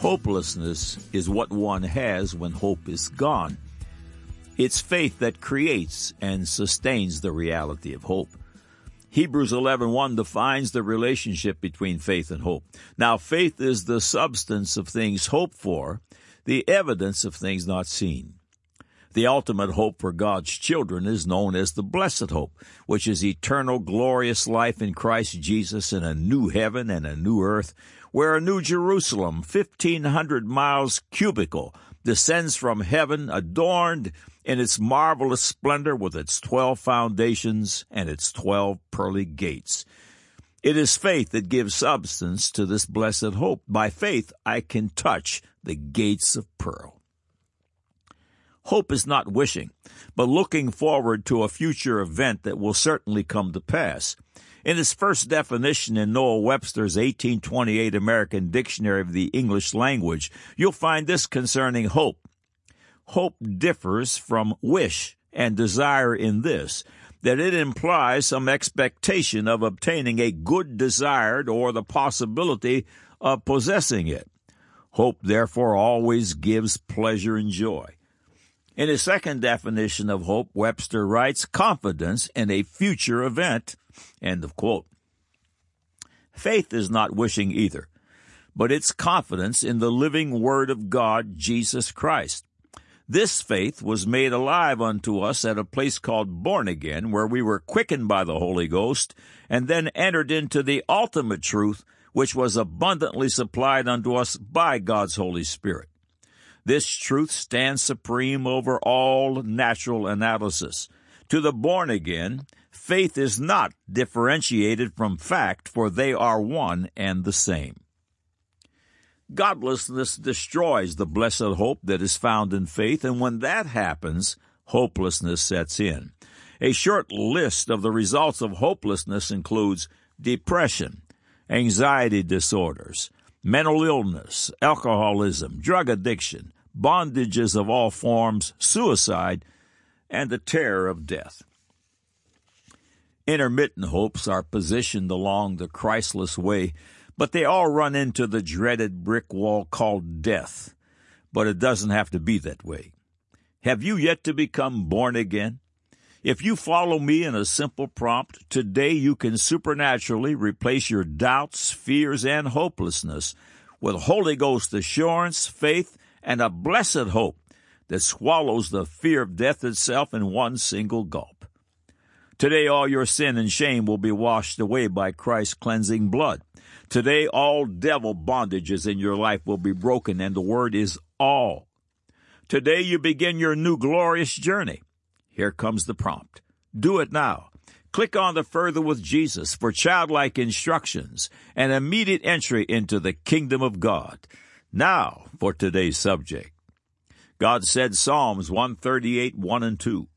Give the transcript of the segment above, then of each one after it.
Hopelessness is what one has when hope is gone. It's faith that creates and sustains the reality of hope. Hebrews 11:1 defines the relationship between faith and hope. Now faith is the substance of things hoped for, the evidence of things not seen. The ultimate hope for God's children is known as the blessed hope, which is eternal glorious life in Christ Jesus in a new heaven and a new earth, where a new Jerusalem, 1500 miles cubical, descends from heaven adorned in its marvelous splendor with its twelve foundations and its twelve pearly gates. It is faith that gives substance to this blessed hope. By faith, I can touch the gates of pearl. Hope is not wishing, but looking forward to a future event that will certainly come to pass. In its first definition in Noah Webster's 1828 American Dictionary of the English Language, you'll find this concerning hope. Hope differs from wish and desire in this, that it implies some expectation of obtaining a good desired or the possibility of possessing it. Hope therefore always gives pleasure and joy. In his second definition of hope, Webster writes confidence in a future event. End of quote. Faith is not wishing either, but it's confidence in the living Word of God, Jesus Christ. This faith was made alive unto us at a place called Born Again, where we were quickened by the Holy Ghost, and then entered into the ultimate truth, which was abundantly supplied unto us by God's Holy Spirit. This truth stands supreme over all natural analysis. To the born again, faith is not differentiated from fact, for they are one and the same. Godlessness destroys the blessed hope that is found in faith, and when that happens, hopelessness sets in. A short list of the results of hopelessness includes depression, anxiety disorders, mental illness, alcoholism, drug addiction, bondages of all forms, suicide, and the terror of death. Intermittent hopes are positioned along the Christless way, but they all run into the dreaded brick wall called death. But it doesn't have to be that way. Have you yet to become born again? If you follow me in a simple prompt, today you can supernaturally replace your doubts, fears, and hopelessness with Holy Ghost assurance, faith, and a blessed hope that swallows the fear of death itself in one single gulp. Today all your sin and shame will be washed away by Christ's cleansing blood. Today all devil bondages in your life will be broken and the word is all. Today you begin your new glorious journey. Here comes the prompt. Do it now. Click on the Further with Jesus for childlike instructions and immediate entry into the kingdom of God. Now for today's subject. God said Psalms 138, 1 and 2.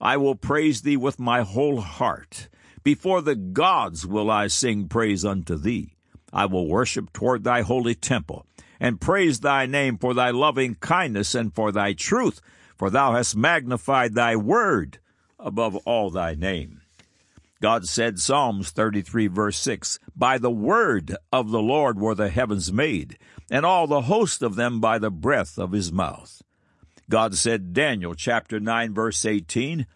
I will praise thee with my whole heart. Before the gods will I sing praise unto thee. I will worship toward thy holy temple and praise thy name for thy loving kindness and for thy truth for thou hast magnified thy word above all thy name. God said, Psalms 33 verse 6, By the word of the Lord were the heavens made, and all the host of them by the breath of his mouth. God said, Daniel chapter 9 verse 18,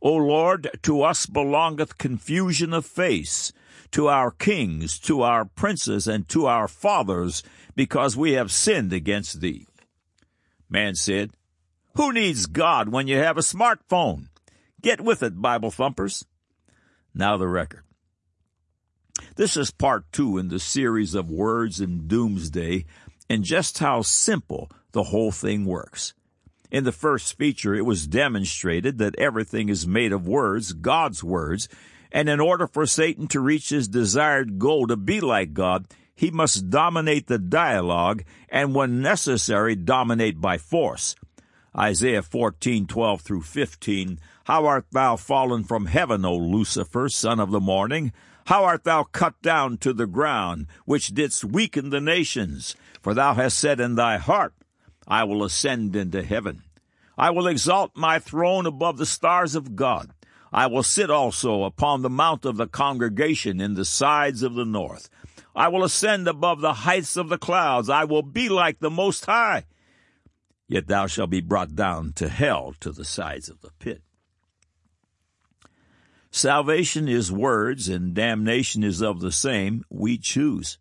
O Lord, to us belongeth confusion of face, to our kings, to our princes, and to our fathers, because we have sinned against thee. Man said, who needs God when you have a smartphone? Get with it, Bible thumpers. Now the record. This is part two in the series of words in doomsday and just how simple the whole thing works. In the first feature, it was demonstrated that everything is made of words, God's words, and in order for Satan to reach his desired goal to be like God, he must dominate the dialogue and when necessary dominate by force. Isaiah 14:12 through 15. How art thou fallen from heaven, O Lucifer, son of the morning? How art thou cut down to the ground, which didst weaken the nations? For thou hast said in thy heart, I will ascend into heaven. I will exalt my throne above the stars of God. I will sit also upon the mount of the congregation in the sides of the north. I will ascend above the heights of the clouds. I will be like the Most High. Yet thou shalt be brought down to hell to the sides of the pit. Salvation is words and damnation is of the same. We choose.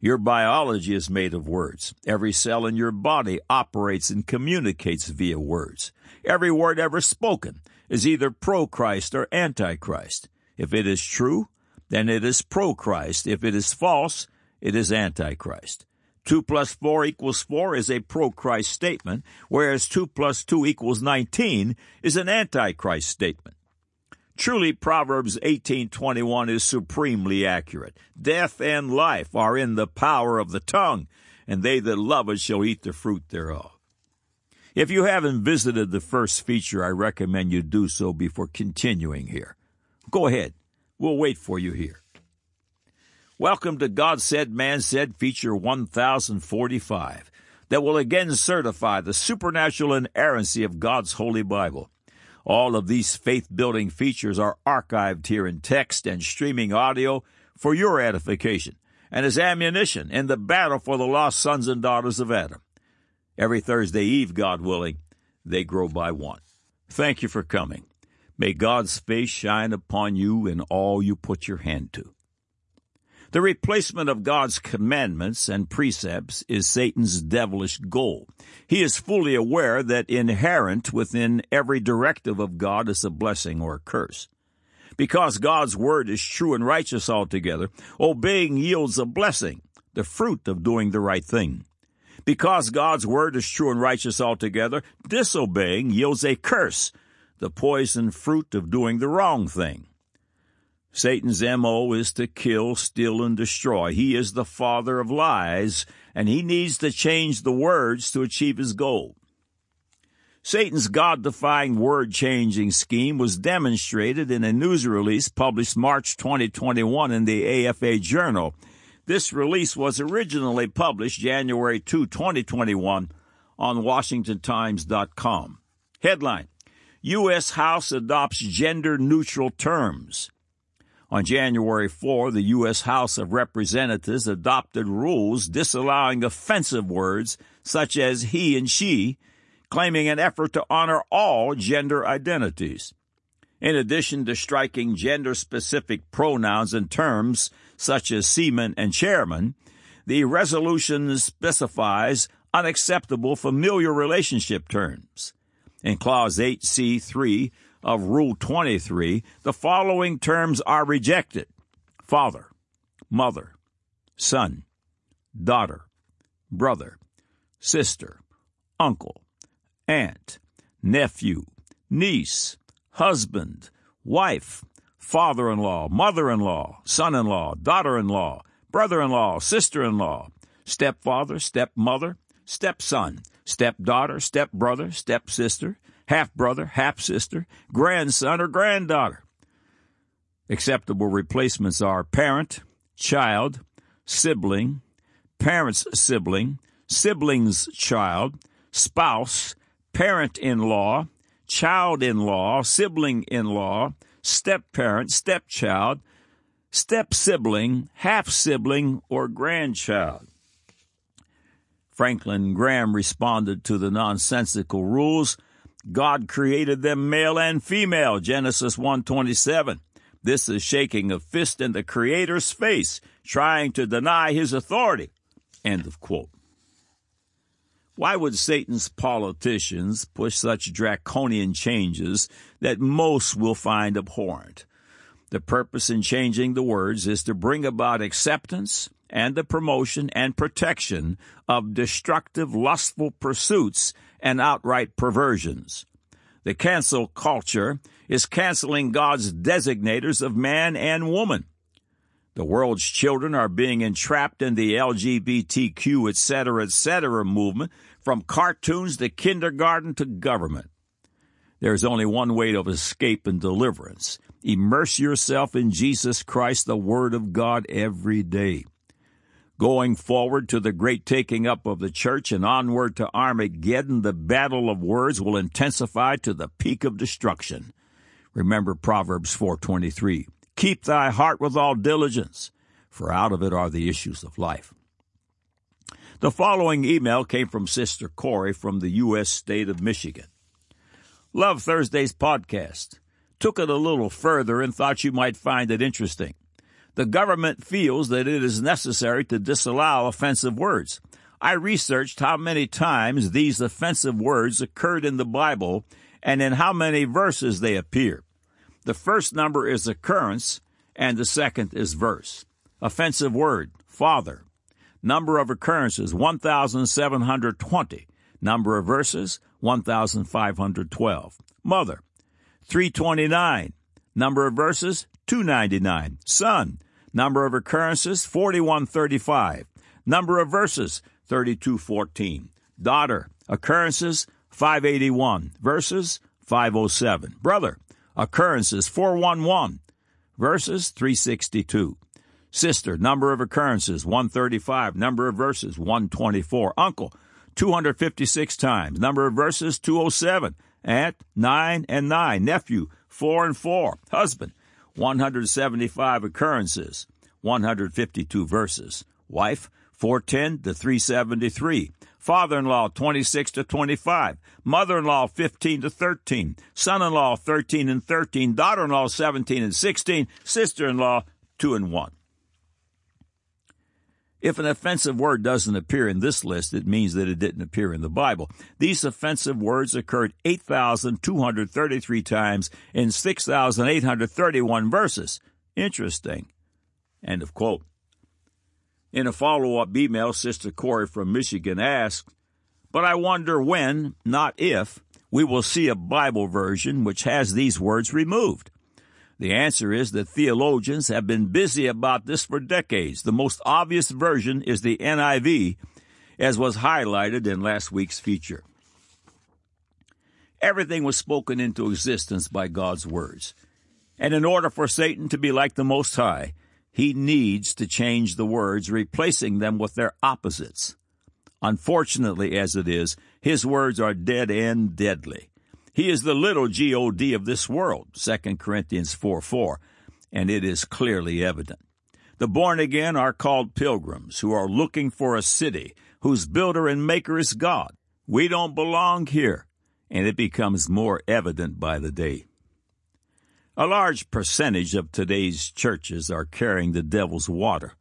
Your biology is made of words. Every cell in your body operates and communicates via words. Every word ever spoken is either pro Christ or anti Christ. If it is true, then it is pro Christ. If it is false, it is anti Christ. 2 plus 4 equals 4 is a pro Christ statement, whereas 2 plus 2 equals 19 is an anti Christ statement. Truly, Proverbs 18:21 is supremely accurate. Death and life are in the power of the tongue, and they that love it shall eat the fruit thereof. If you haven't visited the first feature, I recommend you do so before continuing here. Go ahead. We'll wait for you here. Welcome to God Said, Man Said, feature 1045, that will again certify the supernatural inerrancy of God's Holy Bible. All of these faith building features are archived here in text and streaming audio for your edification and as ammunition in the battle for the lost sons and daughters of Adam. Every Thursday Eve, God willing, they grow by one. Thank you for coming. May God's face shine upon you in all you put your hand to. The replacement of God's commandments and precepts is Satan's devilish goal. He is fully aware that inherent within every directive of God is a blessing or a curse. Because God's word is true and righteous altogether, obeying yields a blessing, the fruit of doing the right thing. Because God's word is true and righteous altogether, disobeying yields a curse, the poison fruit of doing the wrong thing. Satan's MO is to kill, steal, and destroy. He is the father of lies, and he needs to change the words to achieve his goal. Satan's God defying word changing scheme was demonstrated in a news release published March 2021 in the AFA Journal. This release was originally published January 2, 2021 on WashingtonTimes.com. Headline U.S. House adopts gender neutral terms. On January 4, the U.S. House of Representatives adopted rules disallowing offensive words such as he and she, claiming an effort to honor all gender identities. In addition to striking gender specific pronouns and terms such as seaman and chairman, the resolution specifies unacceptable familiar relationship terms. In Clause 8C3 of Rule 23, the following terms are rejected. Father, mother, son, daughter, brother, sister, uncle, aunt, nephew, niece, husband, wife, father in law, mother in law, son in law, daughter in law, brother in law, sister in law, stepfather, stepmother, stepson, stepdaughter, stepbrother, stepsister, half brother, half sister, grandson, or granddaughter. Acceptable replacements are parent, child, sibling, parent's sibling, sibling's child, spouse, parent in law, child in law, sibling in law, step parent, stepchild, step sibling, half sibling, or grandchild. Franklin Graham responded to the nonsensical rules God created them male and female, Genesis 1:27. This is shaking a fist in the creator's face, trying to deny his authority. End of quote. Why would Satan's politicians push such draconian changes that most will find abhorrent? The purpose in changing the words is to bring about acceptance and the promotion and protection of destructive, lustful pursuits and outright perversions. The cancel culture is canceling God's designators of man and woman. The world's children are being entrapped in the LGBTQ, etc., etc. movement from cartoons to kindergarten to government. There is only one way of escape and deliverance. Immerse yourself in Jesus Christ, the Word of God, every day. Going forward to the great taking up of the church and onward to Armageddon, the battle of words will intensify to the peak of destruction. Remember Proverbs 4:23. Keep thy heart with all diligence, for out of it are the issues of life. The following email came from Sister Corey from the U.S. state of Michigan. Love Thursday's podcast. Took it a little further and thought you might find it interesting. The government feels that it is necessary to disallow offensive words. I researched how many times these offensive words occurred in the Bible and in how many verses they appear. The first number is occurrence and the second is verse. Offensive word, father, Number of occurrences, 1,720. Number of verses, 1,512. Mother, 329. Number of verses, 299. Son, number of occurrences, 4135. Number of verses, 3214. Daughter, occurrences, 581. Verses, 507. Brother, occurrences, 411. Verses, 362. Sister, number of occurrences, 135. Number of verses, 124. Uncle, 256 times. Number of verses, 207. Aunt, 9 and 9. Nephew, 4 and 4. Husband, 175 occurrences, 152 verses. Wife, 410 to 373. Father in law, 26 to 25. Mother in law, 15 to 13. Son in law, 13 and 13. Daughter in law, 17 and 16. Sister in law, 2 and 1. If an offensive word doesn't appear in this list, it means that it didn't appear in the Bible. These offensive words occurred 8,233 times in 6,831 verses. Interesting. End of quote. In a follow up email, Sister Corey from Michigan asked, But I wonder when, not if, we will see a Bible version which has these words removed. The answer is that theologians have been busy about this for decades. The most obvious version is the NIV, as was highlighted in last week's feature. Everything was spoken into existence by God's words. And in order for Satan to be like the Most High, he needs to change the words, replacing them with their opposites. Unfortunately, as it is, his words are dead and deadly. He is the little God of this world, 2 Corinthians 4 4, and it is clearly evident. The born again are called pilgrims who are looking for a city whose builder and maker is God. We don't belong here, and it becomes more evident by the day. A large percentage of today's churches are carrying the devil's water.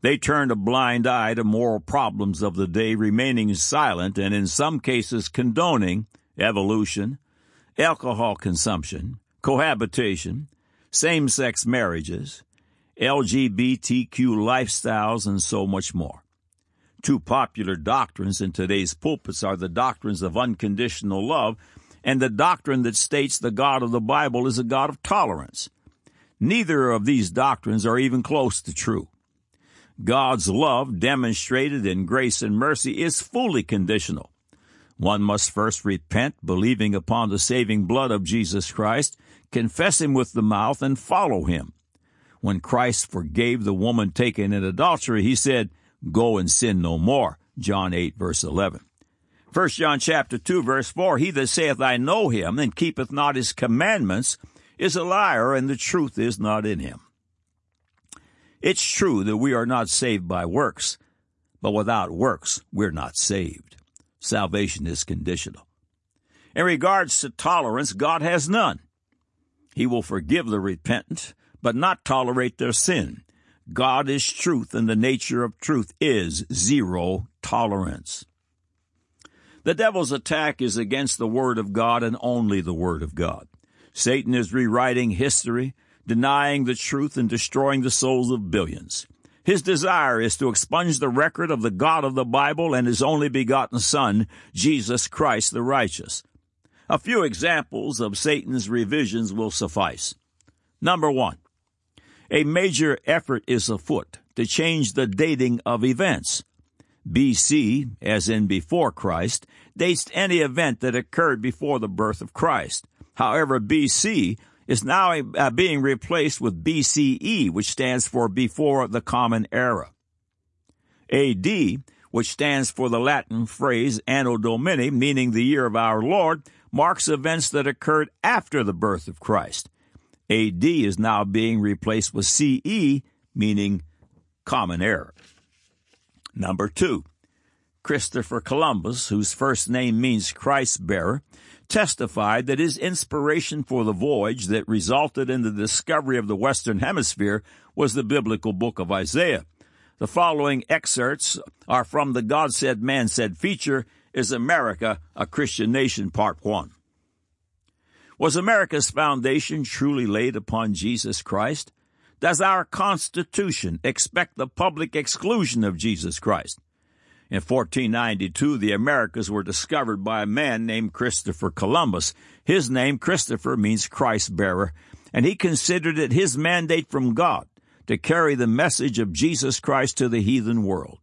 They turn a blind eye to moral problems of the day, remaining silent and in some cases condoning evolution, alcohol consumption, cohabitation, same sex marriages, LGBTQ lifestyles, and so much more. Two popular doctrines in today's pulpits are the doctrines of unconditional love and the doctrine that states the God of the Bible is a God of tolerance. Neither of these doctrines are even close to true. God's love, demonstrated in grace and mercy, is fully conditional. One must first repent, believing upon the saving blood of Jesus Christ, confess him with the mouth, and follow him. When Christ forgave the woman taken in adultery, he said, Go and sin no more. John 8, verse 11. 1 John chapter 2, verse 4, He that saith, I know him, and keepeth not his commandments, is a liar, and the truth is not in him. It's true that we are not saved by works, but without works, we're not saved. Salvation is conditional. In regards to tolerance, God has none. He will forgive the repentant, but not tolerate their sin. God is truth, and the nature of truth is zero tolerance. The devil's attack is against the Word of God and only the Word of God. Satan is rewriting history, denying the truth, and destroying the souls of billions. His desire is to expunge the record of the God of the Bible and his only begotten Son, Jesus Christ the righteous. A few examples of Satan's revisions will suffice. Number one, a major effort is afoot to change the dating of events. BC, as in before Christ, dates any event that occurred before the birth of Christ. However, BC is now uh, being replaced with BCE, which stands for before the common era. AD, which stands for the Latin phrase Anno Domini, meaning the year of our Lord, marks events that occurred after the birth of Christ. AD is now being replaced with CE, meaning common era. Number two, Christopher Columbus, whose first name means Christ bearer, testified that his inspiration for the voyage that resulted in the discovery of the Western Hemisphere was the biblical book of Isaiah. The following excerpts are from the God Said, Man Said feature, Is America a Christian Nation, Part 1. Was America's foundation truly laid upon Jesus Christ? Does our Constitution expect the public exclusion of Jesus Christ? In 1492, the Americas were discovered by a man named Christopher Columbus. His name, Christopher, means Christ bearer, and he considered it his mandate from God to carry the message of Jesus Christ to the heathen world.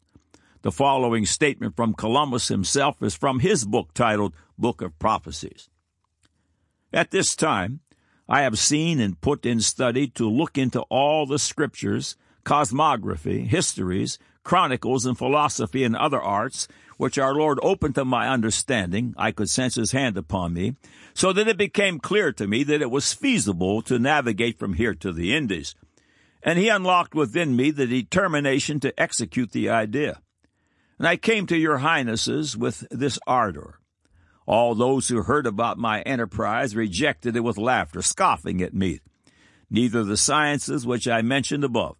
The following statement from Columbus himself is from his book titled Book of Prophecies. At this time, I have seen and put in study to look into all the scriptures, cosmography, histories, chronicles and philosophy and other arts, which our Lord opened to my understanding, I could sense his hand upon me, so that it became clear to me that it was feasible to navigate from here to the Indies. And he unlocked within me the determination to execute the idea. And I came to your highnesses with this ardor. All those who heard about my enterprise rejected it with laughter, scoffing at me. Neither the sciences which I mentioned above,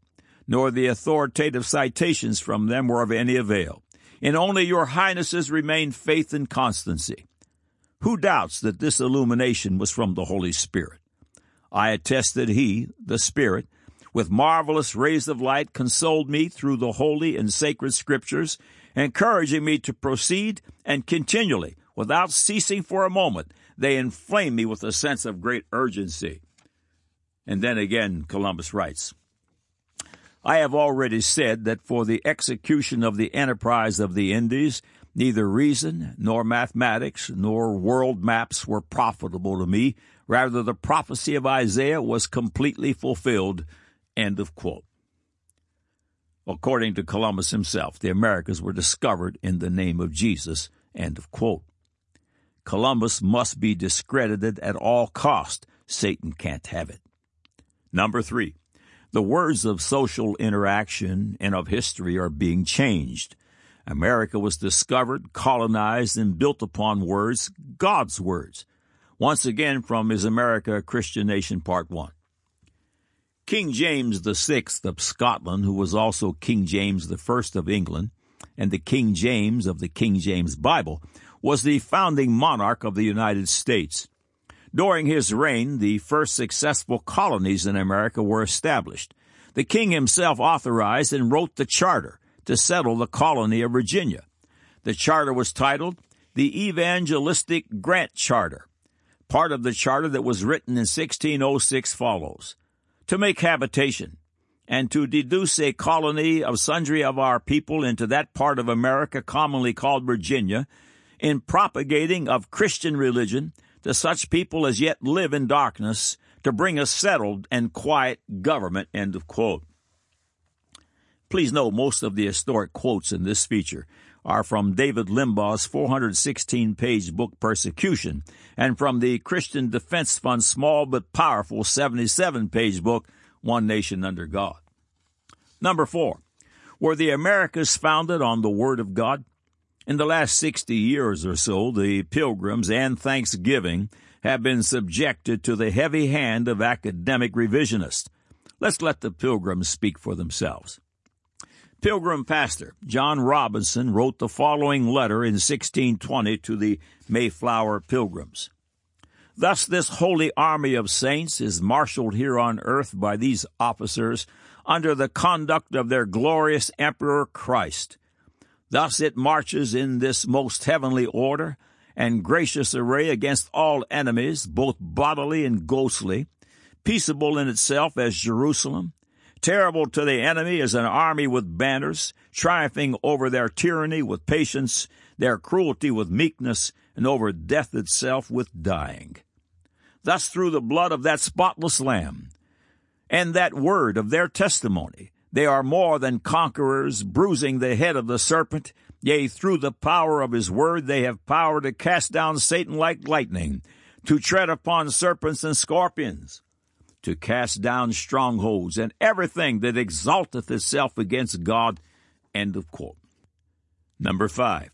nor the authoritative citations from them were of any avail. In only your highnesses remained faith and constancy. Who doubts that this illumination was from the Holy Spirit? I attest that He, the Spirit, with marvelous rays of light, consoled me through the holy and sacred Scriptures, encouraging me to proceed and continually, without ceasing for a moment, they inflame me with a sense of great urgency. And then again, Columbus writes, I have already said that for the execution of the enterprise of the Indies, neither reason, nor mathematics, nor world maps were profitable to me. Rather, the prophecy of Isaiah was completely fulfilled. End of quote. According to Columbus himself, the Americas were discovered in the name of Jesus. End of quote. Columbus must be discredited at all cost. Satan can't have it. Number three, the words of social interaction and of history are being changed. America was discovered, colonized, and built upon words, God's words. Once again from Is America a Christian Nation, Part 1. King James VI of Scotland, who was also King James I of England, and the King James of the King James Bible, was the founding monarch of the United States. During his reign, the first successful colonies in America were established. The king himself authorized and wrote the charter to settle the colony of Virginia. The charter was titled the Evangelistic Grant Charter. Part of the charter that was written in 1606 follows To make habitation, and to deduce a colony of sundry of our people into that part of America commonly called Virginia, in propagating of Christian religion, to such people as yet live in darkness to bring a settled and quiet government. End of quote. Please note most of the historic quotes in this feature are from David Limbaugh's 416 page book Persecution and from the Christian Defense Fund's small but powerful 77 page book One Nation Under God. Number four, were the Americas founded on the Word of God? In the last 60 years or so, the Pilgrims and Thanksgiving have been subjected to the heavy hand of academic revisionists. Let's let the Pilgrims speak for themselves. Pilgrim pastor John Robinson wrote the following letter in 1620 to the Mayflower Pilgrims. Thus, this holy army of saints is marshaled here on earth by these officers under the conduct of their glorious Emperor Christ, Thus it marches in this most heavenly order and gracious array against all enemies, both bodily and ghostly, peaceable in itself as Jerusalem, terrible to the enemy as an army with banners, triumphing over their tyranny with patience, their cruelty with meekness, and over death itself with dying. Thus, through the blood of that spotless Lamb, and that word of their testimony, they are more than conquerors, bruising the head of the serpent. Yea, through the power of his word, they have power to cast down Satan like lightning, to tread upon serpents and scorpions. to cast down strongholds and everything that exalteth itself against God. End of quote. Number five.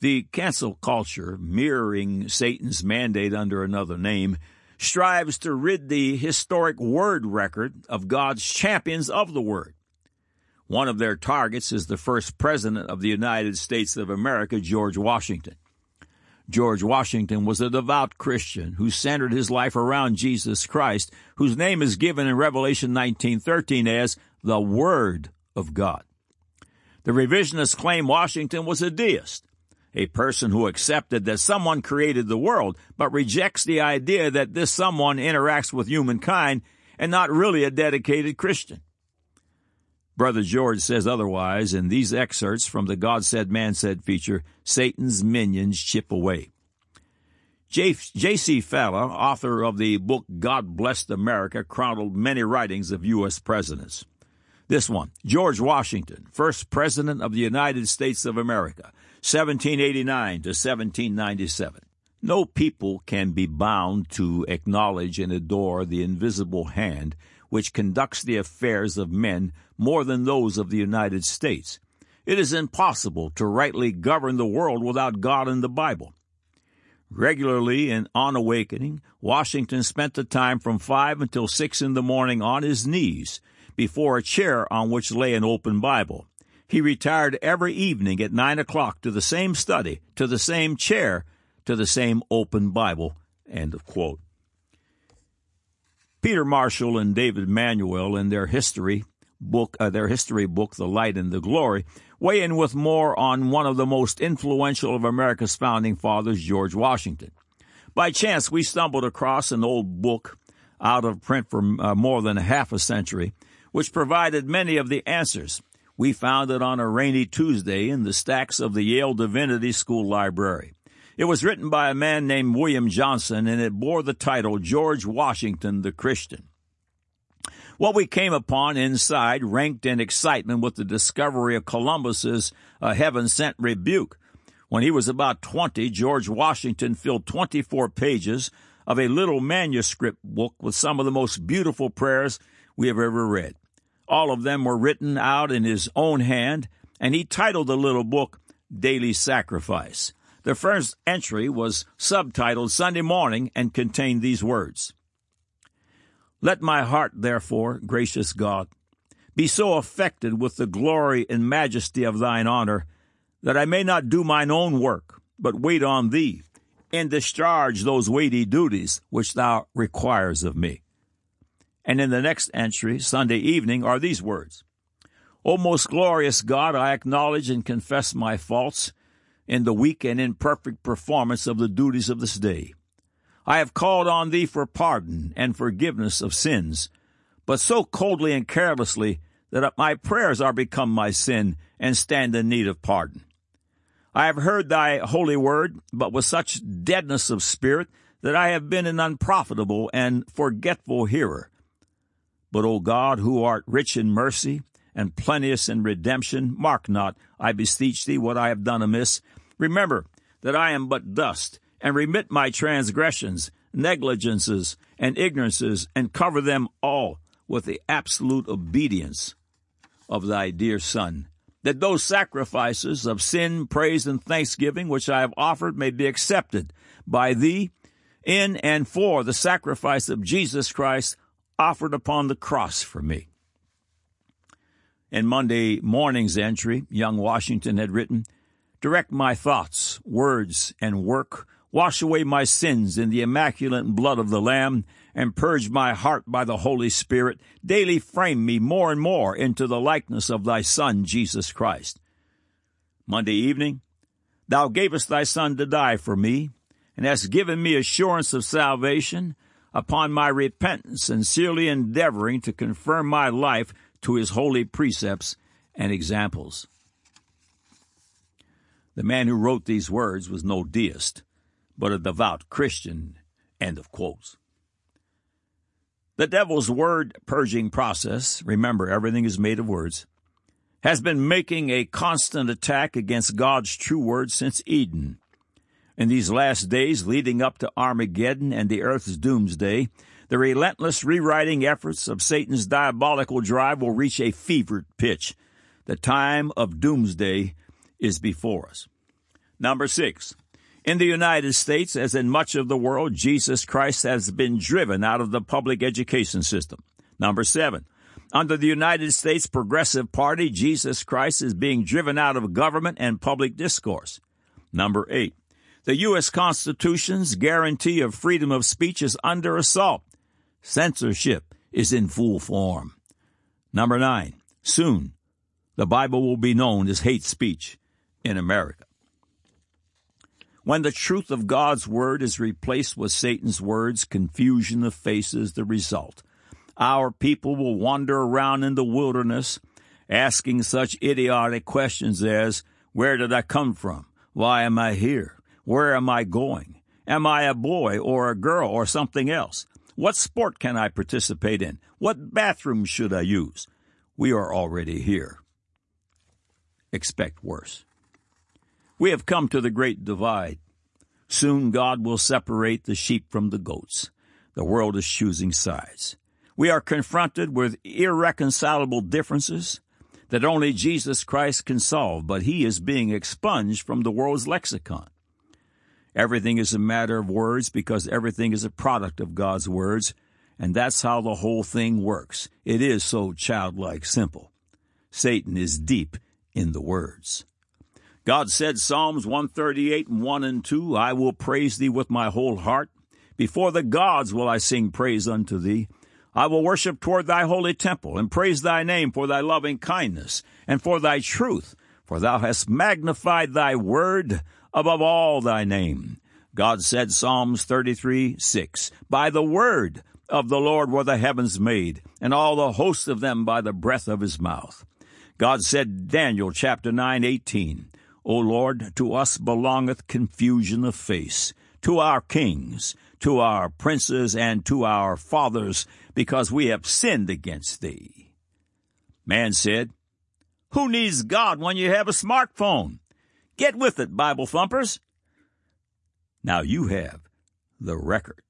The cancel culture, mirroring Satan's mandate under another name, strives to rid the historic word record of God's champions of the word. One of their targets is the first president of the United States of America, George Washington. George Washington was a devout Christian who centered his life around Jesus Christ, whose name is given in Revelation 19:13 as the Word of God. The revisionists claim Washington was a deist, a person who accepted that someone created the world, but rejects the idea that this someone interacts with humankind and not really a dedicated Christian. Brother George says otherwise in these excerpts from the God Said Man Said feature, Satan's Minions Chip Away. J.C. Falla, author of the book God Blessed America, chronicled many writings of U.S. presidents. This one, George Washington, first President of the United States of America, 1789 to 1797. No people can be bound to acknowledge and adore the invisible hand which conducts the affairs of men more than those of the United States. It is impossible to rightly govern the world without God and the Bible. Regularly and on awakening, Washington spent the time from five until six in the morning on his knees before a chair on which lay an open Bible. He retired every evening at nine o'clock to the same study, to the same chair, to the same open Bible. End of quote. Peter Marshall and David Manuel in their history book, uh, their history book, The Light and the Glory, weigh in with more on one of the most influential of America's founding fathers, George Washington. By chance, we stumbled across an old book out of print for uh, more than half a century, which provided many of the answers. We found it on a rainy Tuesday in the stacks of the Yale Divinity School Library. It was written by a man named William Johnson, and it bore the title George Washington the Christian. What we came upon inside ranked in excitement with the discovery of Columbus's uh, heaven sent rebuke. When he was about 20, George Washington filled 24 pages of a little manuscript book with some of the most beautiful prayers we have ever read. All of them were written out in his own hand, and he titled the little book Daily Sacrifice. The first entry was subtitled Sunday Morning and contained these words Let my heart, therefore, gracious God, be so affected with the glory and majesty of thine honor that I may not do mine own work, but wait on thee and discharge those weighty duties which thou requires of me. And in the next entry, Sunday evening, are these words O most glorious God, I acknowledge and confess my faults in the weak and imperfect performance of the duties of this day. I have called on thee for pardon and forgiveness of sins, but so coldly and carelessly that my prayers are become my sin and stand in need of pardon. I have heard thy holy word, but with such deadness of spirit that I have been an unprofitable and forgetful hearer. But, O God, who art rich in mercy and plenteous in redemption, mark not, I beseech thee, what I have done amiss, Remember that I am but dust, and remit my transgressions, negligences, and ignorances, and cover them all with the absolute obedience of thy dear Son, that those sacrifices of sin, praise, and thanksgiving which I have offered may be accepted by thee in and for the sacrifice of Jesus Christ offered upon the cross for me. In Monday morning's entry, young Washington had written, Direct my thoughts, words, and work. Wash away my sins in the immaculate blood of the Lamb, and purge my heart by the Holy Spirit. Daily frame me more and more into the likeness of thy Son, Jesus Christ. Monday evening, thou gavest thy Son to die for me, and hast given me assurance of salvation upon my repentance, sincerely endeavoring to confirm my life to his holy precepts and examples. The man who wrote these words was no deist, but a devout Christian. End of quotes. The devil's word purging process, remember everything is made of words, has been making a constant attack against God's true word since Eden. In these last days leading up to Armageddon and the earth's doomsday, The relentless rewriting efforts of Satan's diabolical drive will reach a fevered pitch. The time of doomsday is before us. Number six. In the United States, as in much of the world, Jesus Christ has been driven out of the public education system. Number seven. Under the United States Progressive Party, Jesus Christ is being driven out of government and public discourse. Number eight. The U.S. Constitution's guarantee of freedom of speech is under assault. Censorship is in full form. Number nine. Soon, the Bible will be known as hate speech in America. When the truth of God's word is replaced with Satan's words, confusion of faces the result. Our people will wander around in the wilderness asking such idiotic questions as, Where did I come from? Why am I here? Where am I going? Am I a boy or a girl or something else? What sport can I participate in? What bathroom should I use? We are already here. Expect worse. We have come to the great divide. Soon God will separate the sheep from the goats. The world is choosing sides. We are confronted with irreconcilable differences that only Jesus Christ can solve, but he is being expunged from the world's lexicon. Everything is a matter of words because everything is a product of God's words, and that's how the whole thing works. It is so childlike simple. Satan is deep in the words. God said, Psalms 138 and 1 and 2, I will praise thee with my whole heart. Before the gods will I sing praise unto thee. I will worship toward thy holy temple and praise thy name for thy loving kindness and for thy truth, for thou hast magnified thy word above all thy name. God said, Psalms 33, 6, By the word of the Lord were the heavens made, and all the hosts of them by the breath of his mouth. God said, Daniel chapter 9, 18, O Lord, to us belongeth confusion of face, to our kings, to our princes, and to our fathers, because we have sinned against thee. Man said, Who needs God when you have a smartphone? Get with it, Bible thumpers. Now you have the record.